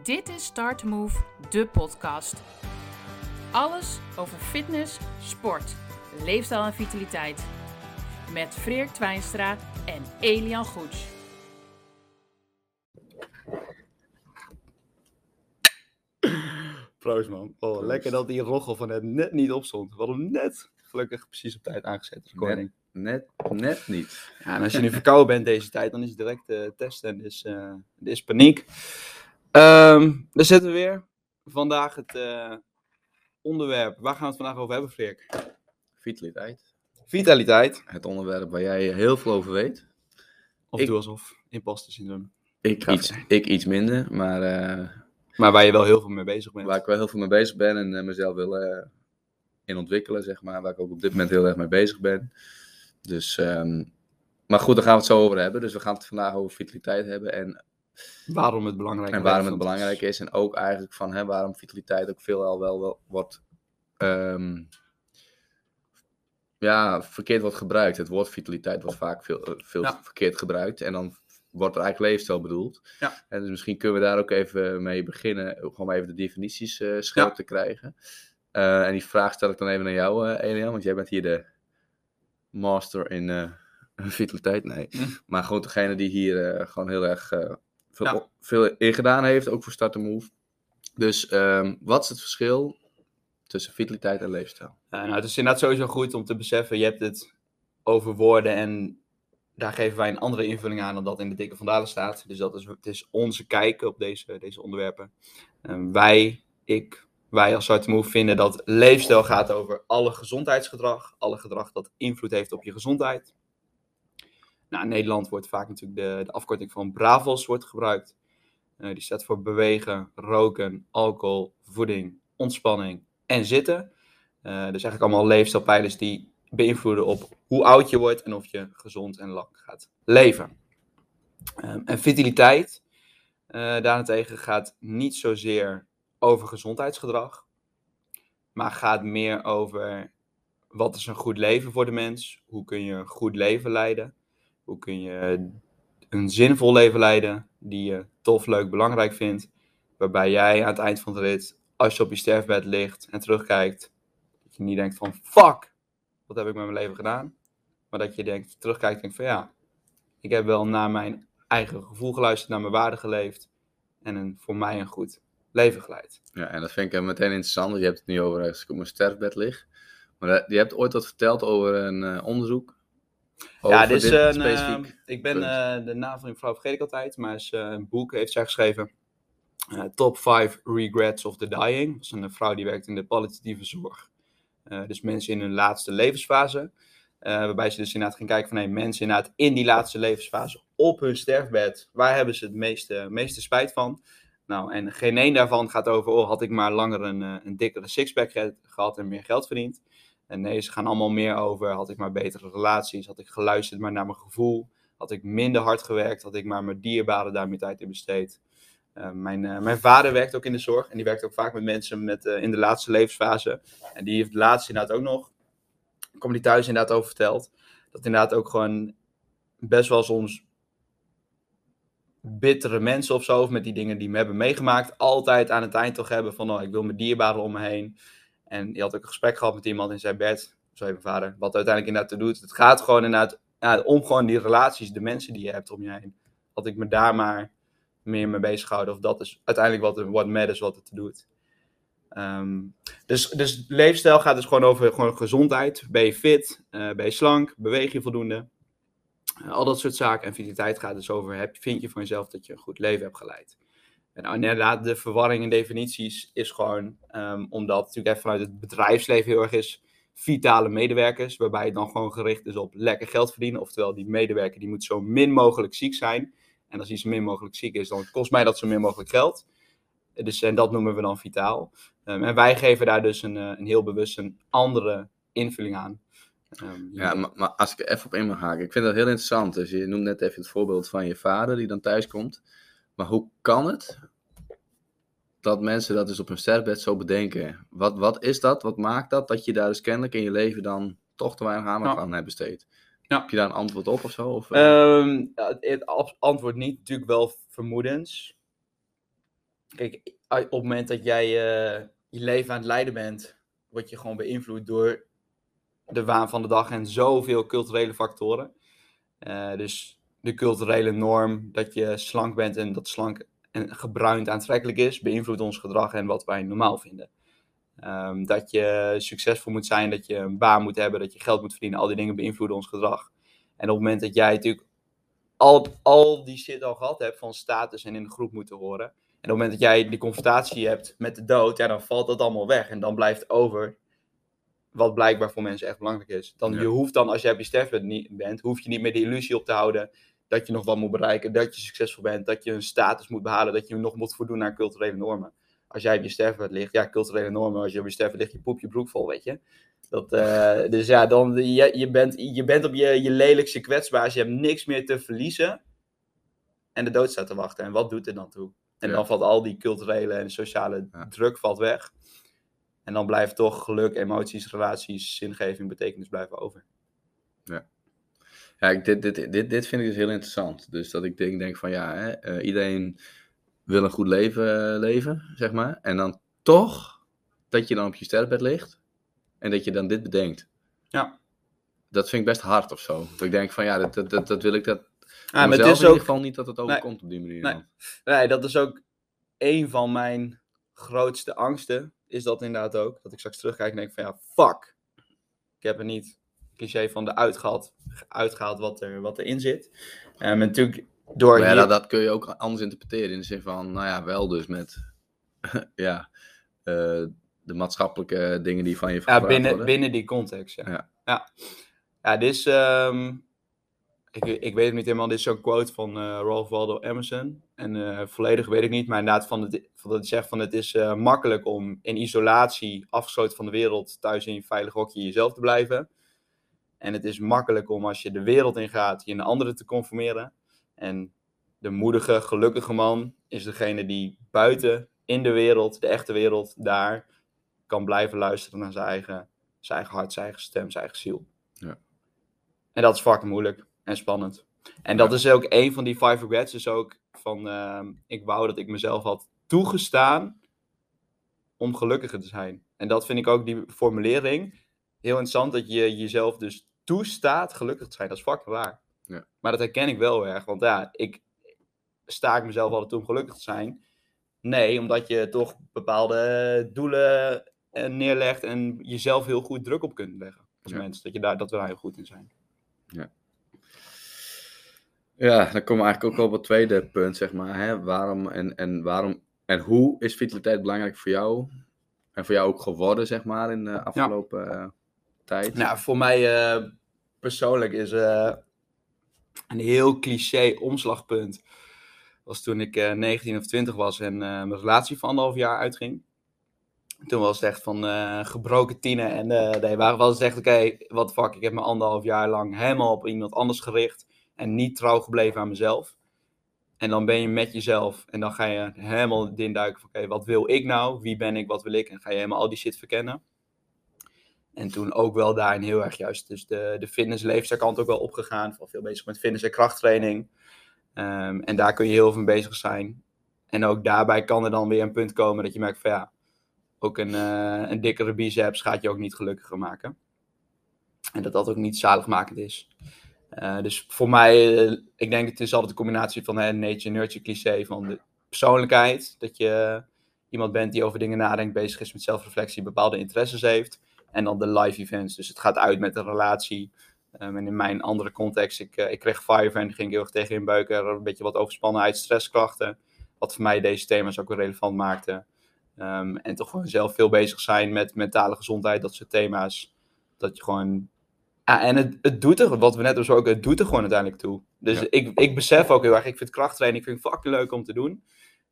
Dit is Start Move, de podcast. Alles over fitness, sport, leefstijl en vitaliteit. Met Freek Twijnstra en Elian Goets. Proost man. Oh, lekker dat die roggel van net net niet opstond. We hadden hem net gelukkig precies op tijd aangezet. Recording. Net, net niet. Ja, en als je nu verkouden bent deze tijd, dan is het direct eh, testen en dus, er is paniek. Ehm daar zitten we weer. Vandaag het eh, onderwerp. Waar gaan we het vandaag over hebben, Freek? Vitaliteit. Vitaliteit. Het onderwerp waar jij heel veel over weet. Of Ik- doe alsof. Imposter syndroom. Ik Graag. iets, ik iets minder, maar eh, Maar waar je wel heel veel mee bezig bent. waar ik wel heel veel mee bezig ben en eh, mezelf wil in ontwikkelen, zeg maar. Waar ik ook op dit moment heel erg mee bezig ben. Dus, ehm, maar goed, daar gaan we het zo over hebben. Dus we gaan het vandaag over vitaliteit hebben en, Waarom het belangrijk en waarom het belangrijk is. En ook eigenlijk van hè, waarom vitaliteit ook veelal wel, wel wordt, ehm, ja, verkeerd wordt gebruikt. Het woord vitaliteit wordt vaak veel, eh, veel Ja. verkeerd gebruikt. En dan wordt er eigenlijk leefstijl bedoeld. Ja. En dus misschien kunnen we daar ook even mee beginnen. Gewoon even de definities eh scherp Ja. te krijgen. Eh, en die vraag stel ik dan even naar jou, eh Elian. Want jij bent hier de master in vitaliteit. Nee. Hm. Maar gewoon degene die hier gewoon heel erg veel, Ja. veel in gedaan heeft. Ook voor Start Move. Dus ehm, wat is het verschil tussen vitaliteit en leefstijl? Ja, nou, het is inderdaad sowieso goed om te beseffen, je hebt het over woorden en daar geven wij een andere invulling aan dan dat in de dikke vandalen staat. Dus dat is, het is onze kijk op deze, deze onderwerpen. En wij, ik, wij als Zwarte Move vinden dat leefstijl gaat over alle gezondheidsgedrag, alle gedrag dat invloed heeft op je gezondheid. Nou, in Nederland wordt vaak natuurlijk de, de afkorting van BRAVOS wordt gebruikt. Eh, die staat voor bewegen, roken, alcohol, voeding, ontspanning en zitten. Dus eigenlijk allemaal leefstijlpijlers die beïnvloeden op hoe oud je wordt en of je gezond en lang gaat leven. Ehm, en vitaliteit eh, daarentegen gaat niet zozeer over gezondheidsgedrag, maar gaat meer over wat is een goed leven voor de mens, hoe kun je een goed leven leiden, hoe kun je een zinvol leven leiden die je tof, leuk, belangrijk vindt, waarbij jij aan het eind van de rit, als je op je sterfbed ligt en terugkijkt, dat je niet denkt van fuck, wat heb ik met mijn leven gedaan? Maar dat je denkt, terugkijkt en denkt van ja, ik heb wel naar mijn eigen gevoel geluisterd, naar mijn waarden geleefd en een, voor mij een goed leven geleid. Ja, en dat vind ik meteen interessant. Je hebt het nu over als ik op mijn sterfbed lig. Maar eh, je hebt ooit wat verteld over een eh, onderzoek. Ja, dit is een, specifiek eh, ik ben eh, de naam van die vrouw vergeet ik altijd, maar is, eh, een boek heeft zij geschreven. eh, Top 5 Regrets of the Dying. Dat is een vrouw die werkt in de palliatieve zorg. Dus mensen in hun laatste levensfase. Waarbij ze dus inderdaad gaan kijken van hey, mensen inderdaad in die laatste levensfase op hun sterfbed. Waar hebben ze het meeste, meeste spijt van? Nou, en geen één daarvan gaat over, oh, had ik maar langer een, een dikkere sixpack ge- gehad en meer geld verdiend. En nee, ze gaan allemaal meer over, had ik maar betere relaties, had ik geluisterd maar naar mijn gevoel, had ik minder hard gewerkt, had ik maar mijn dierbaren daar meer tijd in besteed. Eh, mijn, eh, mijn vader werkt ook in de zorg en die werkt ook vaak met mensen met, eh, in de laatste levensfase. En die heeft laatst inderdaad ook nog, kwam die thuis inderdaad over verteld, dat inderdaad ook gewoon best wel soms bittere mensen of zo, of met die dingen die me hebben meegemaakt, altijd aan het eind toch hebben van, oh, ik wil mijn dierbaren om me heen. En die had ook een gesprek gehad met iemand in zijn bed, zo even vader, wat uiteindelijk inderdaad te doet. Het gaat gewoon inderdaad ja, om gewoon die relaties, de mensen die je hebt om je heen. Dat ik me daar maar meer mee bezig houden, of dat is uiteindelijk wat, what matters, wat het doet. Ehm, dus, dus leefstijl gaat dus gewoon over gewoon gezondheid. Ben je fit? Eh, ben je slank? Beweeg je voldoende? Eh, al dat soort zaken. En vitaliteit gaat dus over, heb, vind je van jezelf dat je een goed leven hebt geleid? En nou, inderdaad, de verwarring in definities is gewoon ehm, omdat natuurlijk even vanuit het bedrijfsleven heel erg is vitale medewerkers, waarbij het dan gewoon gericht is op lekker geld verdienen. Oftewel, die medewerker die moet zo min mogelijk ziek zijn. En als hij zo min mogelijk ziek is, dan kost mij dat zo min mogelijk geld. Dus, en dat noemen we dan vitaal. Ehm, en wij geven daar dus een, eh, een heel bewust een andere invulling aan. Ehm, Ja, maar, maar als ik er even op in mag haken. Ik vind dat heel interessant. Dus je noemt net even het voorbeeld van je vader die dan thuis komt. Maar hoe kan het dat mensen dat dus op hun sterfbed zo bedenken? Wat, wat is dat? Wat maakt dat? Dat je daar dus kennelijk in je leven dan toch te weinig aandacht aan hebt besteed. Ja. Heb je daar een antwoord op of zo? Of, eh? Ehm, het, antwoord niet, natuurlijk wel vermoedens. kijk, op het moment dat jij uh, je leven aan het leiden bent, word je gewoon beïnvloed door de waan van de dag en zoveel culturele factoren. Uh, dus de culturele norm dat je slank bent en dat slank en gebruind aantrekkelijk is, beïnvloedt ons gedrag en wat wij normaal vinden. Um, dat je succesvol moet zijn, dat je een baan moet hebben, dat je geld moet verdienen, al die dingen beïnvloeden ons gedrag. En op het moment dat jij natuurlijk al, al die shit al gehad hebt van status en in de groep moeten horen, en op het moment dat jij die confrontatie hebt met de dood, ja, dan valt dat allemaal weg. En dan blijft over wat blijkbaar voor mensen echt belangrijk is. Dan, Je hoeft dan, als jij op je sterfbed bent, hoef je niet meer de illusie op te houden dat je nog wat moet bereiken, dat je succesvol bent, dat je een status moet behalen, dat je nog moet voldoen aan culturele normen. Als jij op je sterfbed ligt, ja, culturele normen, als je op je sterfbed ligt, je poep je broek vol, weet je. Dat, uh, dus ja, dan, je, je, bent, je bent op je, je lelijkste kwetsbaar, je hebt niks meer te verliezen. En de dood staat te wachten. En wat doet er dan toe? En dan valt al die culturele en sociale druk valt weg. En dan blijft toch geluk, emoties, relaties, zingeving, betekenis blijven over. Ja. Ja, dit, dit, dit, dit vind ik dus heel interessant. Dus dat ik denk, denk van ja, hè, uh, iedereen wil een goed leven uh, leven, zeg maar. En dan toch dat je dan op je sterfbed ligt en dat je dan dit bedenkt. Ja. Dat vind ik best hard of zo. Dat ik denk van ja, dat, dat, dat, wil ik dat. Ja, maar het is in ieder geval niet dat het overkomt nee, op die manier. Nee. nee, dat is ook een van mijn grootste angsten. Is dat inderdaad ook. Dat ik straks terugkijk en denk van ja, fuck. Ik heb er niet cliché van de uitgehaald, uitgehaald wat, er, wat erin zit. Um, natuurlijk door maar ja, dat, dat, kun je ook anders interpreteren. In de zin van, nou ja, wel dus met ja, uh, de maatschappelijke dingen die van je ja, binnen, worden. binnen die context, ja. Ja, ja. ja dit is... Um, ik, ik weet het niet helemaal, dit is zo'n quote van uh, Ralph Waldo Emerson. En uh, volledig weet ik niet, maar inderdaad van, het, van dat hij zegt van het is makkelijk om in isolatie, afgesloten van de wereld, thuis in je veilig hokje jezelf te blijven. En het is makkelijk om als je de wereld ingaat, je in anderen te conformeren. En de moedige, gelukkige man is degene die buiten in de wereld, de echte wereld, daar kan blijven luisteren naar zijn eigen, zijn eigen hart, zijn eigen stem, zijn eigen ziel. Ja. En dat is fucking moeilijk en spannend. En dat is ook een van die five regrets. Dus ook van, uh, ik wou dat ik mezelf had toegestaan om gelukkiger te zijn. En dat vind ik ook, die formulering, heel interessant. Dat je jezelf dus toestaat gelukkig te zijn. Dat is fucking waar. Ja. Maar dat herken ik wel erg. Want ja, ik sta ik mezelf altijd toe om gelukkig te zijn. Nee, omdat je toch bepaalde doelen eh, neerlegt en jezelf heel goed druk op kunt leggen. Als ja. mens. Dat, je daar, dat we daar heel goed in zijn. Ja. Ja, dan komen we eigenlijk ook wel op het tweede punt, zeg maar. Hè? Waarom en, en waarom en hoe is vitaliteit belangrijk voor jou? En voor jou ook geworden, zeg maar, in de afgelopen ja. Eh? Nou, voor mij uh, persoonlijk is uh, een heel cliché omslagpunt. Was toen ik uh, 19 of 20 was en mijn relatie van anderhalf jaar uitging. Toen was het echt van gebroken tienen. En nee, waren wel eens echt, oké, wat fuck, ik heb me anderhalf jaar lang helemaal op iemand anders gericht. En niet trouw gebleven aan mezelf. En dan ben je met jezelf en dan ga je helemaal induiken van, oké, wat wil ik nou? Wie ben ik? Wat wil ik? En ga je helemaal al die shit verkennen. En toen ook wel daarin heel erg juist dus de, de fitness kant ook wel opgegaan. Vooral veel bezig met fitness en krachttraining. Um, en daar kun je heel veel mee bezig zijn. En ook daarbij kan er dan weer een punt komen dat je merkt van ja, ook een, uh, een dikkere biceps gaat je ook niet gelukkiger maken. En dat dat ook niet zaligmakend is. Uh, dus voor mij, uh, ik denk het is altijd een combinatie van nature-nurture cliché van de persoonlijkheid. Dat je iemand bent die over dingen nadenkt, bezig is met zelfreflectie, bepaalde interesses heeft. En dan de live events. Dus het gaat uit met de relatie. Um, en in mijn andere context, ik, uh, ik kreeg Fiverr en ging heel erg tegen inbuiken. Er een beetje wat overspannenheid, stressklachten. Wat voor mij deze thema's ook relevant maakte. Um, en toch gewoon zelf veel bezig zijn met mentale gezondheid, dat soort thema's. Dat je gewoon. Ja, en het, het doet er, wat we net dus ook, het doet er gewoon uiteindelijk toe. Dus ja. ik, ik besef ook heel erg, ik vind krachttraining ik vind fucking leuk om te doen.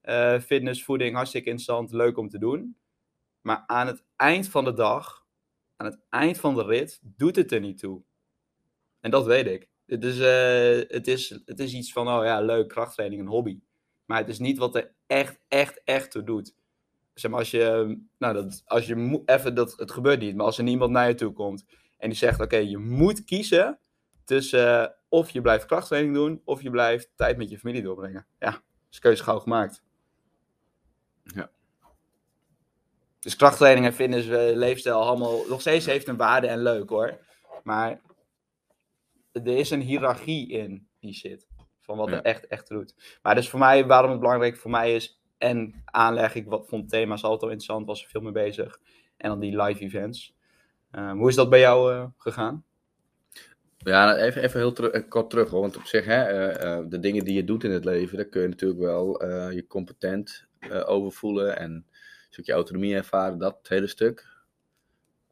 Uh, fitness, voeding, hartstikke interessant, leuk om te doen. Maar aan het eind van de dag aan het eind van de rit doet het er niet toe. En dat weet ik. Uh, het is, het is iets van, oh ja, leuk, krachttraining, een hobby. Maar het is niet wat er echt, echt, echt toe doet. Zeg maar, als je, nou, dat, als je even, dat, het gebeurt niet, maar als er niemand naar je toe komt en die zegt, oké, je moet kiezen tussen uh, of je blijft krachttraining doen, of je blijft tijd met je familie doorbrengen. Ja, is keuze gauw gemaakt. Dus krachttraining en fitness, eh, leefstijl, allemaal nog steeds heeft een waarde en leuk hoor. Maar er is een hiërarchie in die shit. Van wat Ja. het echt, echt doet. Maar dus voor mij, waarom het belangrijk voor mij is. En aanleg, ik wat, vond thema's altijd wel interessant, was er veel mee bezig. En dan die live events. Ehm, hoe is dat bij jou eh, gegaan? Ja, even, even heel teru- kort terug hoor. Want op zich, hè, eh, de dingen die je doet in het leven, daar kun je natuurlijk wel je competent over voelen en stukje autonomie ervaren, dat hele stuk.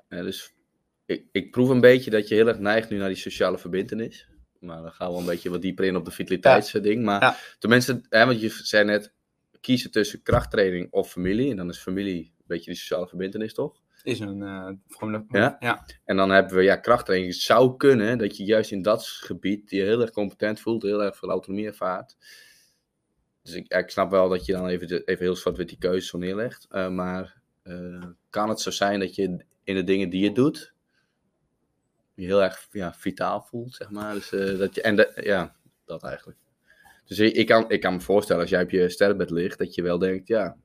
Eh, dus ik, ik proef een beetje dat je heel erg neigt nu naar die sociale verbindenis. Maar dan gaan we een beetje wat dieper in op de vitaliteitsding. Maar Ja. tenminste, hè, want je zei net, kiezen tussen krachttraining of familie. En dan is familie een beetje die sociale verbindenis, toch? Is een. Ja? ja. En dan hebben we, ja, krachttraining. Het zou kunnen dat je juist in dat gebied je heel erg competent voelt, heel erg veel autonomie ervaart. Dus ik, snap wel dat je dan even, even heel zwart-wit die keuze neerlegt. Eh, maar eh, kan het zo zijn dat je in de dingen die je doet, je heel erg ja, vitaal voelt, zeg maar. Dus, eh, dat je, en ja, dat eigenlijk. Dus ik, ik, kan, ik kan me voorstellen, als jij op je sterrenbed ligt, dat je wel denkt, ja,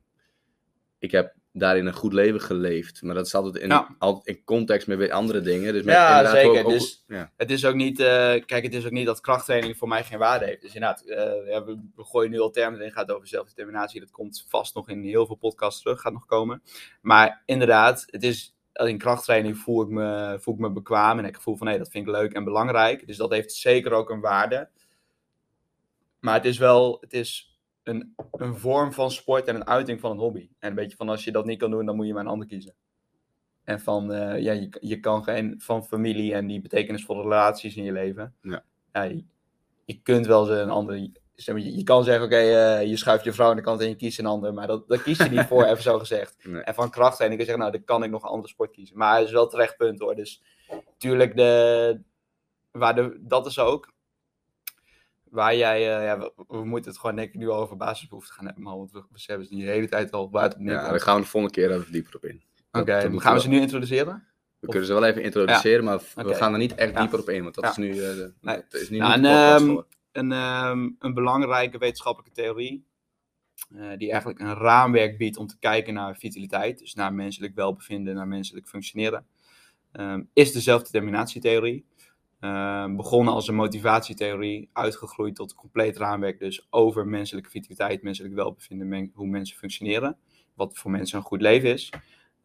ik heb daarin een goed leven geleefd. Maar dat is altijd in, Ja. altijd in context met weer andere dingen. Dus met, Ja, zeker. ook- ook- Dus- ja. Het is ook niet, eh, kijk, het is ook niet dat krachttraining voor mij geen waarde heeft. Dus inderdaad, eh, ja, we, we gooien nu al termen erin, gaat over zelfdeterminatie. Dat komt vast nog in heel veel podcasts terug, gaat nog komen. Maar inderdaad, het is, in krachttraining voel ik me, voel ik me bekwaam en ik gevoel van, hé, dat vind ik leuk en belangrijk. Dus dat heeft zeker ook een waarde. Maar het is wel, het is een, een vorm van sport en een uiting van een hobby. En een beetje van, als je dat niet kan doen, dan moet je maar een ander kiezen. En van, eh, ja, je, je kan geen, van familie en die betekenisvolle relaties in je leven. Ja. je, je kunt wel eens een andere, zeg maar, je, je kan zeggen, oké, eh, je schuift je vrouw aan de kant en je kiest een ander. Maar dat, dat kies je niet voor, even zo gezegd. Nee. En van kracht zijn, ik kan zeggen, nou, dan kan ik nog een andere sport kiezen. Maar het is wel terecht punt hoor. Dus tuurlijk, de, waar de, dat is ook waar jij, eh, ja, we, we moeten het gewoon denk ik nu al over basisbehoeften gaan hebben, maar want we, we hebben ze die de hele tijd al buiten Ja, daar gaan we de volgende keer even dieper op in. Oké, gaan we ze nu introduceren? We kunnen ze wel even introduceren, maar we gaan er niet echt Ja. dieper op in, want dat Ja. is nu, eh, de, Nee. dat is nu Nou, niet ehm, voor. Een, ehm, een belangrijke wetenschappelijke theorie, eh, die eigenlijk een raamwerk biedt om te kijken naar vitaliteit, dus naar menselijk welbevinden, naar menselijk functioneren, ehm, is de zelfdeterminatietheorie. Ehm, begonnen als een motivatietheorie, uitgegroeid tot een compleet raamwerk dus over menselijke vitaliteit, menselijk welbevinden, hoe mensen functioneren, wat voor mensen een goed leven is.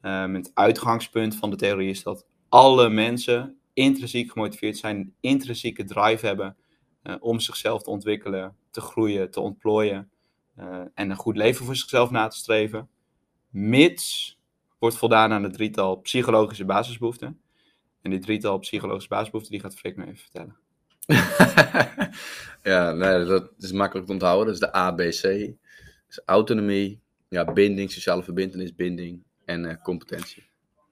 Ehm, het uitgangspunt van de theorie is dat alle mensen intrinsiek gemotiveerd zijn, intrinsieke drive hebben eh, om zichzelf te ontwikkelen, te groeien, te ontplooien eh, en een goed leven voor zichzelf na te streven, mits wordt voldaan aan het drietal psychologische basisbehoeften. En die drietal psychologische basisbehoeften, die gaat Freek nu even vertellen. ja, nee, dat is makkelijk te onthouden. Dat is de ABC. Dus autonomie, ja, binding, sociale verbindenis, binding en eh, competentie.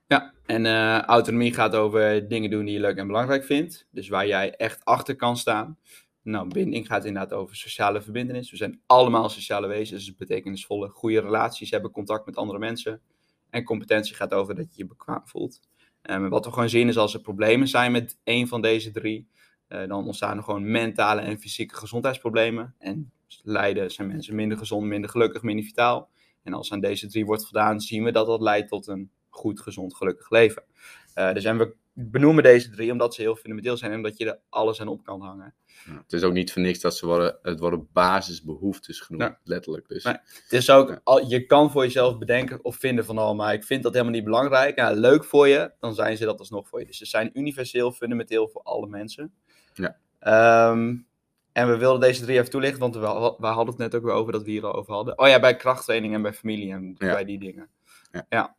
Ja, en eh, autonomie gaat over dingen doen die je leuk en belangrijk vindt. Dus waar jij echt achter kan staan. Nou, binding gaat inderdaad over sociale verbindenis. We zijn allemaal sociale wezens, dus betekenisvolle, goede relaties hebben, contact met andere mensen. En competentie gaat over dat je je bekwaam voelt. En wat we gewoon zien is als er problemen zijn met één van deze drie, eh, dan ontstaan er gewoon mentale en fysieke gezondheidsproblemen. En lijden zijn mensen minder gezond, minder gelukkig, minder vitaal. En als aan deze drie wordt voldaan, zien we dat dat leidt tot een goed, gezond, gelukkig leven. Eh, dus en we benoemen deze drie omdat ze heel fundamenteel zijn en omdat je er alles aan op kan hangen. Ja, het is ook niet voor niks dat ze worden, het worden basisbehoeftes genoemd, letterlijk. Dus. Het is ook, al, je kan voor jezelf bedenken of vinden van, oh, maar ik vind dat helemaal niet belangrijk. Leuk voor je, dan zijn ze dat alsnog voor je. Dus ze zijn universeel, fundamenteel voor alle mensen. Ja. Ehm, en we wilden deze drie even toelichten, want we, we hadden het net ook weer over dat we hier al over hadden. Oh ja, bij krachttraining en bij familie en bij die dingen. Ja.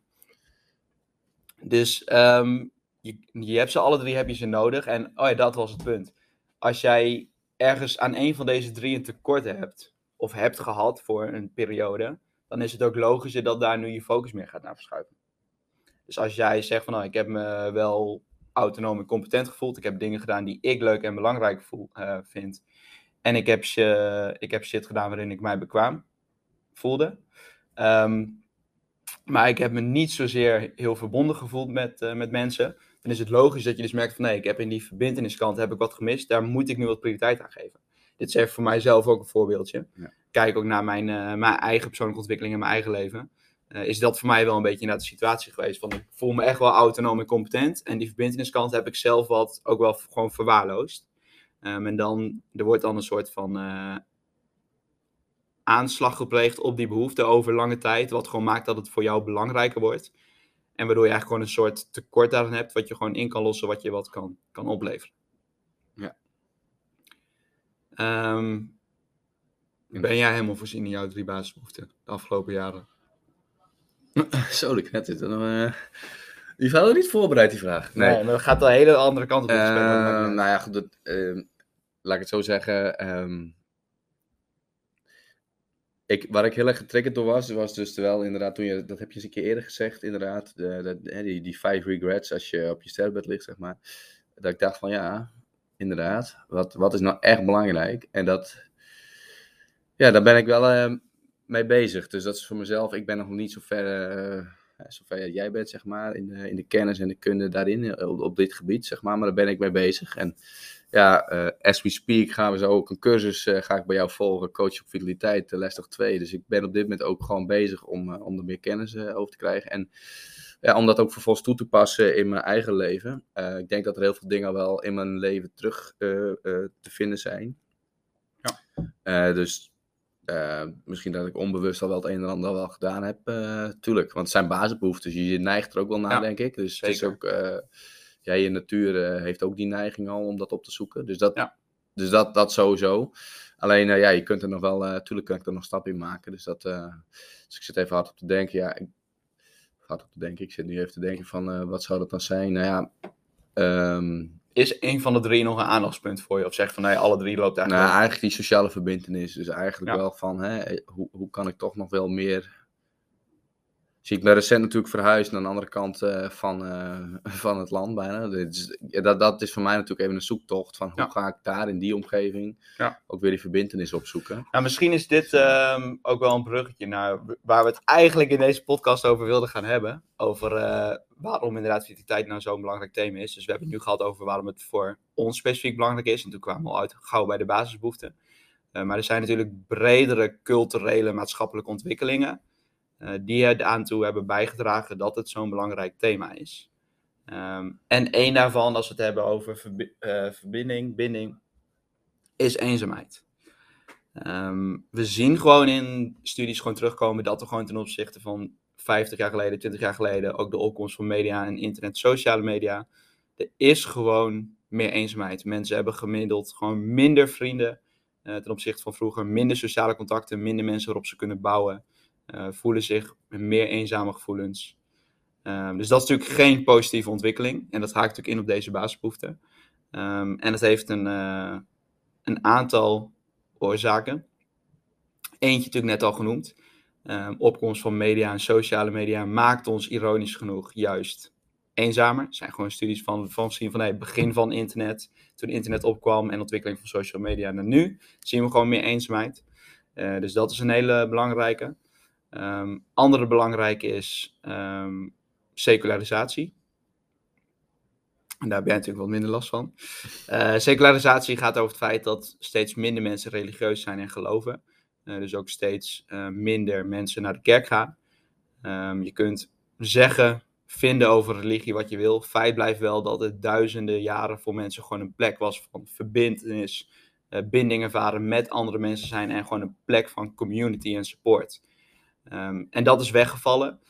Dus ehm, je, je hebt ze alle drie heb je ze nodig. En oh ja, dat was het punt. Als jij ergens aan een van deze drie een tekort hebt, of hebt gehad voor een periode, dan is het ook logischer dat daar nu je focus meer gaat naar verschuiven. Dus als jij zegt van nou, ik heb me wel autonoom en competent gevoeld, ik heb dingen gedaan die ik leuk en belangrijk voel, eh, vind, en ik heb, sh- ik heb shit gedaan waarin ik mij bekwaam voelde, Ehm, maar ik heb me niet zozeer heel verbonden gevoeld met, eh, met mensen, dan is het logisch dat je dus merkt van nee, ik heb in die verbindeniskant heb ik wat gemist, daar moet ik nu wat prioriteit aan geven. Dit is even voor mijzelf ook een voorbeeldje. Ja. Kijk ook naar mijn, eh, mijn eigen persoonlijke ontwikkeling en mijn eigen leven. eh, is dat voor mij wel een beetje naar de situatie geweest. Van ik voel me echt wel autonoom en competent. En die verbindingskant heb ik zelf wat ook wel gewoon verwaarloosd. Ehm, en dan, er wordt dan een soort van eh, aanslag gepleegd op die behoefte over lange tijd. Wat gewoon maakt dat het voor jou belangrijker wordt. En waardoor je eigenlijk gewoon een soort tekort daarin hebt. Wat je gewoon in kan lossen, wat je wat kan, kan opleveren. Ja. Ehm, ben jij helemaal voorzien in jouw drie basisbehoeften de afgelopen jaren? Zo, ik net dit. Eh, die hadden niet voorbereid, die vraag. Nee, maar dat gaat een hele andere kant op. Eh, spelen. nou ja, goed, dat, eh, laat ik het zo zeggen. ehm, ik, waar ik heel erg getriggerd door was, was dus terwijl inderdaad, toen je, dat heb je eens een keer eerder gezegd, inderdaad, de, die, die five regrets als je op je sterrenbed ligt, zeg maar. Dat ik dacht van ja, inderdaad, wat, wat is nou echt belangrijk? En dat, ja, daar ben ik wel eh, mee bezig. Dus dat is voor mezelf, ik ben nog niet zo ver, eh, ja, zover jij bent, zeg maar, in de, in de kennis en de kunde daarin, eh, op, op dit gebied, zeg maar. Maar daar ben ik mee bezig. En ja, eh, as we speak gaan we zo ook een cursus, eh, ga ik bij jou volgen, coach op fideliteit, uh, les toch 2. Dus ik ben op dit moment ook gewoon bezig om, eh, om er meer kennis eh, over te krijgen. En ja, om dat ook vervolgens toe te passen in mijn eigen leven. Eh, ik denk dat er heel veel dingen wel in mijn leven terug eh, eh, te vinden zijn. Ja. Eh, dus eh, misschien dat ik onbewust al wel het een en ander wel gedaan heb, eh, tuurlijk. Want het zijn basisbehoeftes, je neigt er ook wel naar, Ja, denk ik. Dus het is ook, eh, ja, je natuur eh, heeft ook die neiging al om dat op te zoeken. Dus dat, Ja. dus dat, dat sowieso. Alleen, eh, ja, je kunt er nog wel, natuurlijk kan ik er nog stap in maken. Dus, dat, eh, dus ik zit even hard op te denken, ja, ik, hard op te denken, ik zit nu even te denken van, eh, wat zou dat dan zijn? Nou ja, ehm, Is een van de drie nog een aandachtspunt voor je? Of zeg van nee, alle drie loopt Nou, eigenlijk. eigenlijk die sociale verbindenis. Dus eigenlijk Ja. wel van, hè, hoe, hoe kan ik toch nog wel meer... Zie ik ben recent natuurlijk verhuisd naar de andere kant eh, van, eh, van het land bijna. Dus, dat, dat is voor mij natuurlijk even een zoektocht van hoe Ja. ga ik daar in die omgeving Ja. ook weer die verbindenis opzoeken. Nou, misschien is dit ehm, ook wel een bruggetje naar waar we het eigenlijk in deze podcast over wilden gaan hebben. Over eh, waarom inderdaad vitaliteit nou zo'n belangrijk thema is. Dus we hebben het nu gehad over waarom het voor ons specifiek belangrijk is. En toen kwamen we al uit gauw bij de basisbehoeften. Eh, maar er zijn natuurlijk bredere culturele maatschappelijke ontwikkelingen. Eh, die er aan toe hebben bijgedragen dat het zo'n belangrijk thema is. Ehm, en één daarvan, als we het hebben over eh, verbinding, binding, is eenzaamheid. Ehm, we zien gewoon in studies gewoon terugkomen dat er gewoon ten opzichte van 50 jaar geleden, 20 jaar geleden, ook de opkomst van media en internet, sociale media, er is gewoon meer eenzaamheid. Mensen hebben gemiddeld gewoon minder vrienden eh, ten opzichte van vroeger, minder sociale contacten, minder mensen waarop ze kunnen bouwen, voelen zich meer eenzame gevoelens. Ehm, dus dat is natuurlijk geen positieve ontwikkeling en dat haakt natuurlijk in op deze basisbehoeften. Ehm, en het heeft een, eh, een aantal oorzaken. Eentje natuurlijk net al genoemd. Ehm, opkomst van media en sociale media maakt ons ironisch genoeg juist eenzamer. Er zijn gewoon studies van, van zien van het begin van internet, toen internet opkwam en ontwikkeling van social media naar nu, zien we gewoon meer eenzaamheid. Eh, dus dat is een hele belangrijke. Ehm, andere belangrijke is ehm, secularisatie. En daar ben je natuurlijk wat minder last van. Eh, secularisatie gaat over het feit dat steeds minder mensen religieus zijn en geloven. Eh, dus ook steeds eh, minder mensen naar de kerk gaan. Ehm, je kunt zeggen, vinden over religie wat je wil. Feit blijft wel dat het duizenden jaren voor mensen gewoon een plek was van verbindenis, eh, binding ervaren met andere mensen zijn en gewoon een plek van community en support. Ehm, en dat is weggevallen.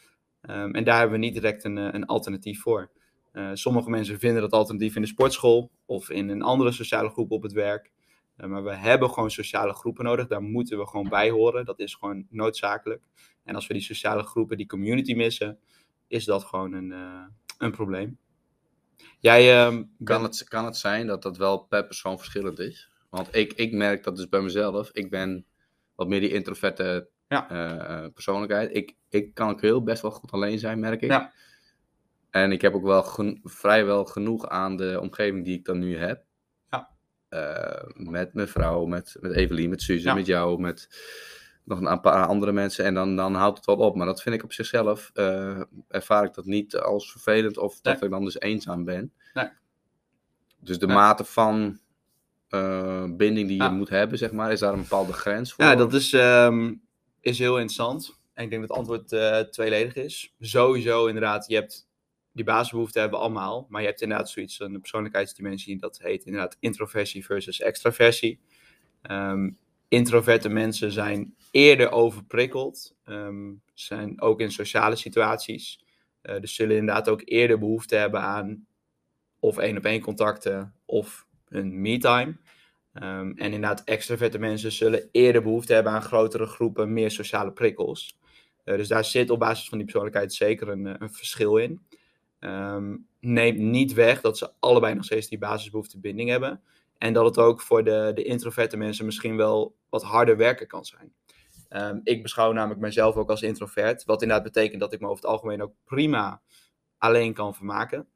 Ehm, en daar hebben we niet direct een, eh, een alternatief voor. Eh, sommige mensen vinden dat alternatief in de sportschool of in een andere sociale groep op het werk. Eh, maar we hebben gewoon sociale groepen nodig. Daar moeten we gewoon bij horen. Dat is gewoon noodzakelijk. En als we die sociale groepen, die community missen, is dat gewoon een, een probleem. Jij ehm, Kan het, kan het zijn dat dat wel per persoon verschillend is? Want ik, ik merk dat dus bij mezelf. Ik ben wat meer die introverte Ja. eh, eh, persoonlijkheid. Ik, ik kan ook heel best wel goed alleen zijn, merk ik. Ja. En ik heb ook wel gen- vrijwel genoeg aan de omgeving die ik dan nu heb. Ja. Eh, met mijn vrouw, met, met Evelien, met Suze, Ja. met jou, met nog een paar andere mensen. En dan, dan houdt het wel op. Maar dat vind ik op zichzelf, eh, ervaar ik dat niet als vervelend of dat ik dan dus eenzaam ben. Nee. Dus de Nee. mate van eh, binding die je Ja. moet hebben, zeg maar, is daar een bepaalde grens voor? Ja, dat is, ehm, is heel interessant. En ik denk dat het antwoord eh, tweeledig is. Sowieso inderdaad, je hebt die basisbehoeften hebben allemaal. Maar je hebt inderdaad zoiets, een persoonlijkheidsdimensie, dat heet inderdaad introversie versus extraversie. Ehm, introverte mensen zijn eerder overprikkeld, ehm, zijn ook in sociale situaties. Uh, dus zullen inderdaad ook eerder behoefte hebben aan of één op één contacten of hun me-time. Um, en inderdaad, extraverte mensen zullen eerder behoefte hebben aan grotere groepen, meer sociale prikkels. Uh, dus daar zit op basis van die persoonlijkheid zeker een, eh, een verschil in. Um, neemt niet weg dat ze allebei nog steeds die basisbehoeftebinding hebben. En dat het ook voor de, de introverte mensen misschien wel wat harder werken kan zijn. Um, ik beschouw namelijk mezelf ook als introvert. Wat inderdaad betekent dat ik me over het algemeen ook prima alleen kan vermaken.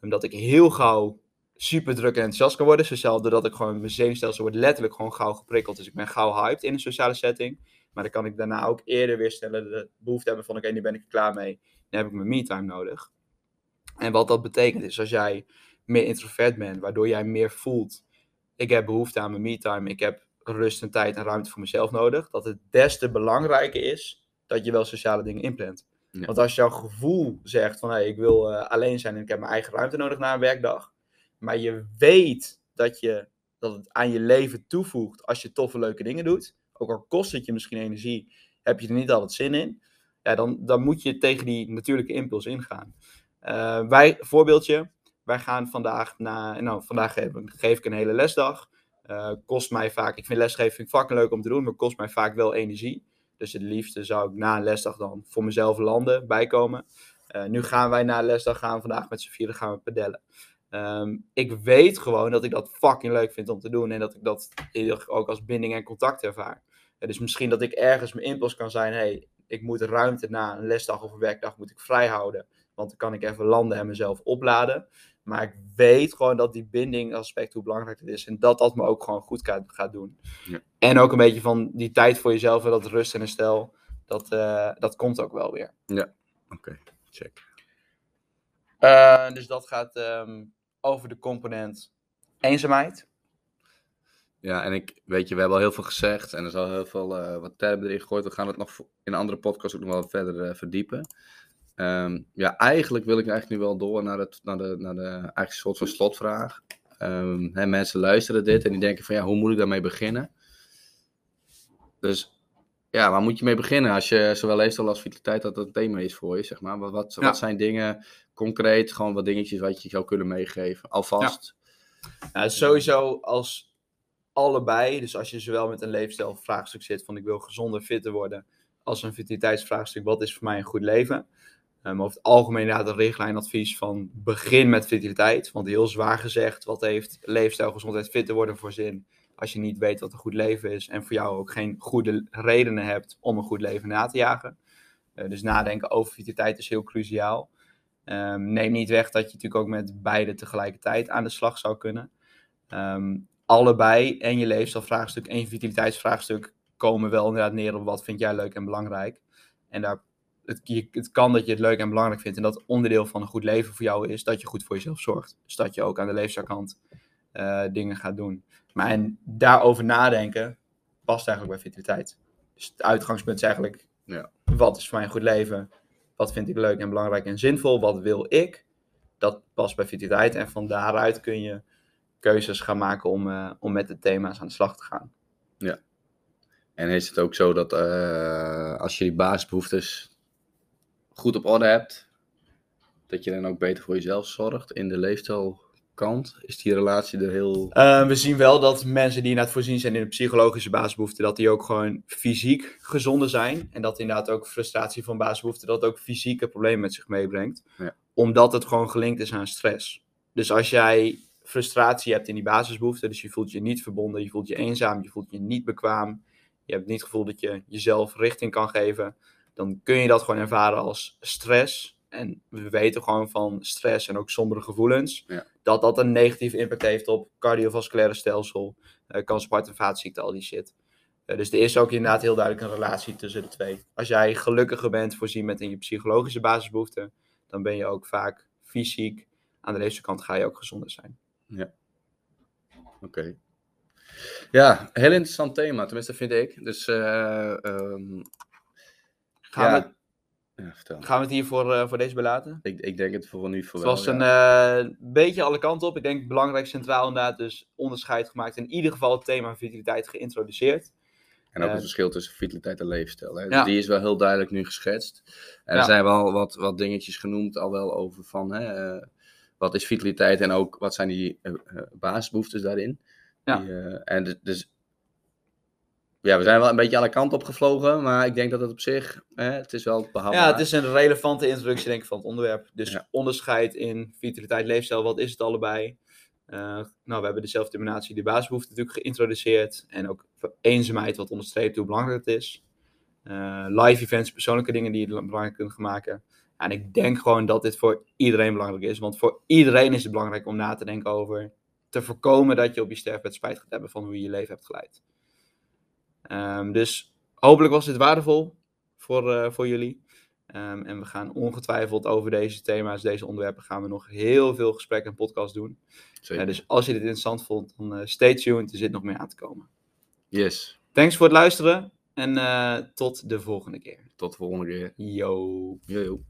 Um, dat ik heel gauw super druk en enthousiast kan worden. Sociaal, doordat ik gewoon, mijn zenuwstelsel wordt letterlijk gewoon gauw geprikkeld. Dus ik ben gauw hyped in een sociale setting. Maar dan kan ik daarna ook eerder weer stellen de behoefte hebben van oké, okay, nu ben ik er klaar mee. Dan heb ik mijn me-time nodig. En wat dat betekent is als jij meer introvert bent, waardoor jij meer voelt, ik heb behoefte aan mijn me-time, ik heb rust en tijd en ruimte voor mezelf nodig, dat het des te belangrijker is dat je wel sociale dingen inplant. Ja. Want als jouw gevoel zegt van hey, ik wil uh, alleen zijn en ik heb mijn eigen ruimte nodig na een werkdag, maar je weet dat, je, dat het aan je leven toevoegt als je toffe leuke dingen doet, ook al kost het je misschien energie, heb je er niet altijd zin in, ja, dan, dan moet je tegen die natuurlijke impuls ingaan. Uh, wij, voorbeeldje, wij gaan vandaag naar, nou vandaag geef, geef ik een hele lesdag. Uh, kost mij vaak, ik vind lesgeven fucking leuk om te doen, maar kost mij vaak wel energie. Dus het liefste zou ik na een lesdag dan voor mezelf landen, bijkomen. Uh, nu gaan wij na een lesdag gaan, vandaag met z'n vieren gaan we pedellen. Um, ik weet gewoon dat ik dat fucking leuk vind om te doen en dat ik dat ook als binding en contact ervaar. Uh, dus misschien dat ik ergens mijn impuls kan zijn, hey, ik moet ruimte na een lesdag of een werkdag moet ik vrij houden. Want dan kan ik even landen en mezelf opladen. Maar ik weet gewoon dat die binding aspect hoe belangrijk het is. En dat dat me ook gewoon goed gaat, gaat doen. Ja. En ook een beetje van die tijd voor jezelf en dat rust en herstel. Dat, uh, dat komt ook wel weer. Ja, oké. Okay. Check. Uh, dus dat gaat um, over de component eenzaamheid. Ja, en ik weet je, we hebben al heel veel gezegd en er is al heel veel uh, wat termen erin gegooid. We gaan het nog in een andere podcast ook nog wel verder uh, verdiepen. Um, ja, eigenlijk wil ik eigenlijk nu wel door naar, het, naar, de, naar de eigenlijk soort van slotvraag. Um, hè, mensen luisteren dit en die denken van ja, hoe moet ik daarmee beginnen? Dus ja, waar moet je mee beginnen als je zowel leefstijl als vitaliteit dat een thema is voor je, zeg maar? Wat, wat, ja. wat zijn dingen concreet, gewoon wat dingetjes wat je zou kunnen meegeven, alvast? Ja. sowieso als allebei, dus als je zowel met een leefstijlvraagstuk zit van ik wil gezonder, fitter worden, als een vitaliteitsvraagstuk, wat is voor mij een goed leven? Um, over het algemeen inderdaad een richtlijnadvies van begin met vitaliteit. Want heel zwaar gezegd, wat heeft leefstijl, gezondheid, fit te worden voor zin als je niet weet wat een goed leven is en voor jou ook geen goede redenen hebt om een goed leven na te jagen. Uh, dus nadenken over vitaliteit is heel cruciaal. Um, neem niet weg dat je natuurlijk ook met beide tegelijkertijd aan de slag zou kunnen. Um, allebei en je leefstijlvraagstuk en je vitaliteitsvraagstuk komen wel inderdaad neer op wat vind jij leuk en belangrijk. En daar het, het kan dat je het leuk en belangrijk vindt. En dat onderdeel van een goed leven voor jou is dat je goed voor jezelf zorgt. Dus dat je ook aan de leefstijlkant uh, dingen gaat doen. Maar en daarover nadenken past eigenlijk bij vitaliteit. Dus het uitgangspunt is eigenlijk: ja. wat is voor mij een goed leven? Wat vind ik leuk en belangrijk en zinvol? Wat wil ik? Dat past bij vitaliteit. En van daaruit kun je keuzes gaan maken om, uh, om met de thema's aan de slag te gaan. Ja. En is het ook zo dat uh, als je die basisbehoeftes goed op orde hebt, dat je dan ook beter voor jezelf zorgt in de leefstijlkant? Is die relatie er heel... Uh, we zien wel dat mensen die inderdaad voorzien zijn in de psychologische basisbehoeften, dat die ook gewoon fysiek gezonder zijn. En dat inderdaad ook frustratie van basisbehoeften, dat ook fysieke problemen met zich meebrengt. Ja. Omdat het gewoon gelinkt is aan stress. Dus als jij frustratie hebt in die basisbehoeften, dus je voelt je niet verbonden, je voelt je eenzaam, je voelt je niet bekwaam, je hebt niet het gevoel dat je jezelf richting kan geven, dan kun je dat gewoon ervaren als stress. En we weten gewoon van stress en ook sombere gevoelens, ja. dat dat een negatieve impact heeft op cardiovasculaire stelsel, uh, kans op hart- en vaatziekten, al die shit. Uh, dus er is ook inderdaad heel duidelijk een relatie tussen de twee. Als jij gelukkiger bent voorzien met in je psychologische basisbehoeften, dan ben je ook vaak fysiek, aan de leefkant ga je ook gezonder zijn. Ja. Oké. Okay. Ja, heel interessant thema, tenminste vind ik. Dus um, Gaan, Ja. we, Ja, vertel. gaan we het hier voor, eh, voor deze belaten? Ik, ik denk het voor nu voor Het wel. was ja. een eh, beetje alle kanten op. Ik denk belangrijk centraal inderdaad dus onderscheid gemaakt. In ieder geval het thema vitaliteit geïntroduceerd. En ook Eh, het verschil tussen vitaliteit en leefstijl. Hè? Dus Ja. die is wel heel duidelijk nu geschetst. En er zijn wel wat, wat dingetjes genoemd al wel over van hè, eh, wat is vitaliteit en ook wat zijn die eh, eh, basisbehoeftes daarin. Ja. Die, eh, en dus, dus ja, we zijn wel een beetje alle kanten opgevlogen, maar ik denk dat het op zich, hè, het is wel behapbaar. Ja, het is een relevante introductie denk ik van het onderwerp. Dus Ja. onderscheid in vitaliteit, leefstijl, wat is het allebei? Eh, nou, we hebben de zelfdeterminatie, de basisbehoefte natuurlijk geïntroduceerd. En ook voor eenzaamheid, wat onderstreept hoe belangrijk het is. Eh, live events, persoonlijke dingen die je belangrijk kunt maken. En ik denk gewoon dat dit voor iedereen belangrijk is. Want voor iedereen is het belangrijk om na te denken over te voorkomen dat je op je sterfbed spijt gaat hebben van hoe je je leven hebt geleid. Ehm, dus hopelijk was dit waardevol voor, eh, voor jullie. Ehm, en we gaan ongetwijfeld over deze thema's, deze onderwerpen, gaan we nog heel veel gesprekken en podcasts doen. Eh, dus als je dit interessant vond, dan eh, stay tuned. Er zit nog meer aan te komen. Yes, Thanks voor het luisteren en eh, tot de volgende keer. tot de volgende keer. Yo. Yo, yo.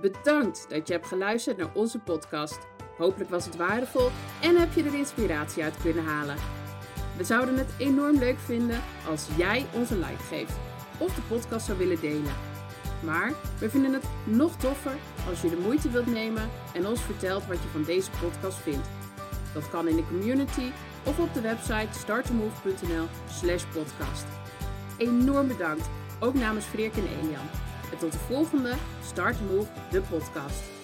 Bedankt dat je hebt geluisterd naar onze podcast. Hopelijk was het waardevol en heb je er inspiratie uit kunnen halen. We zouden het enorm leuk vinden als jij ons een like geeft of de podcast zou willen delen. Maar we vinden het nog toffer als je de moeite wilt nemen en ons vertelt wat je van deze podcast vindt. Dat kan in de community of op de website startomove.nl slash podcast. Enorm bedankt, ook namens Freek en Elian. En tot de volgende Start Move, de podcast.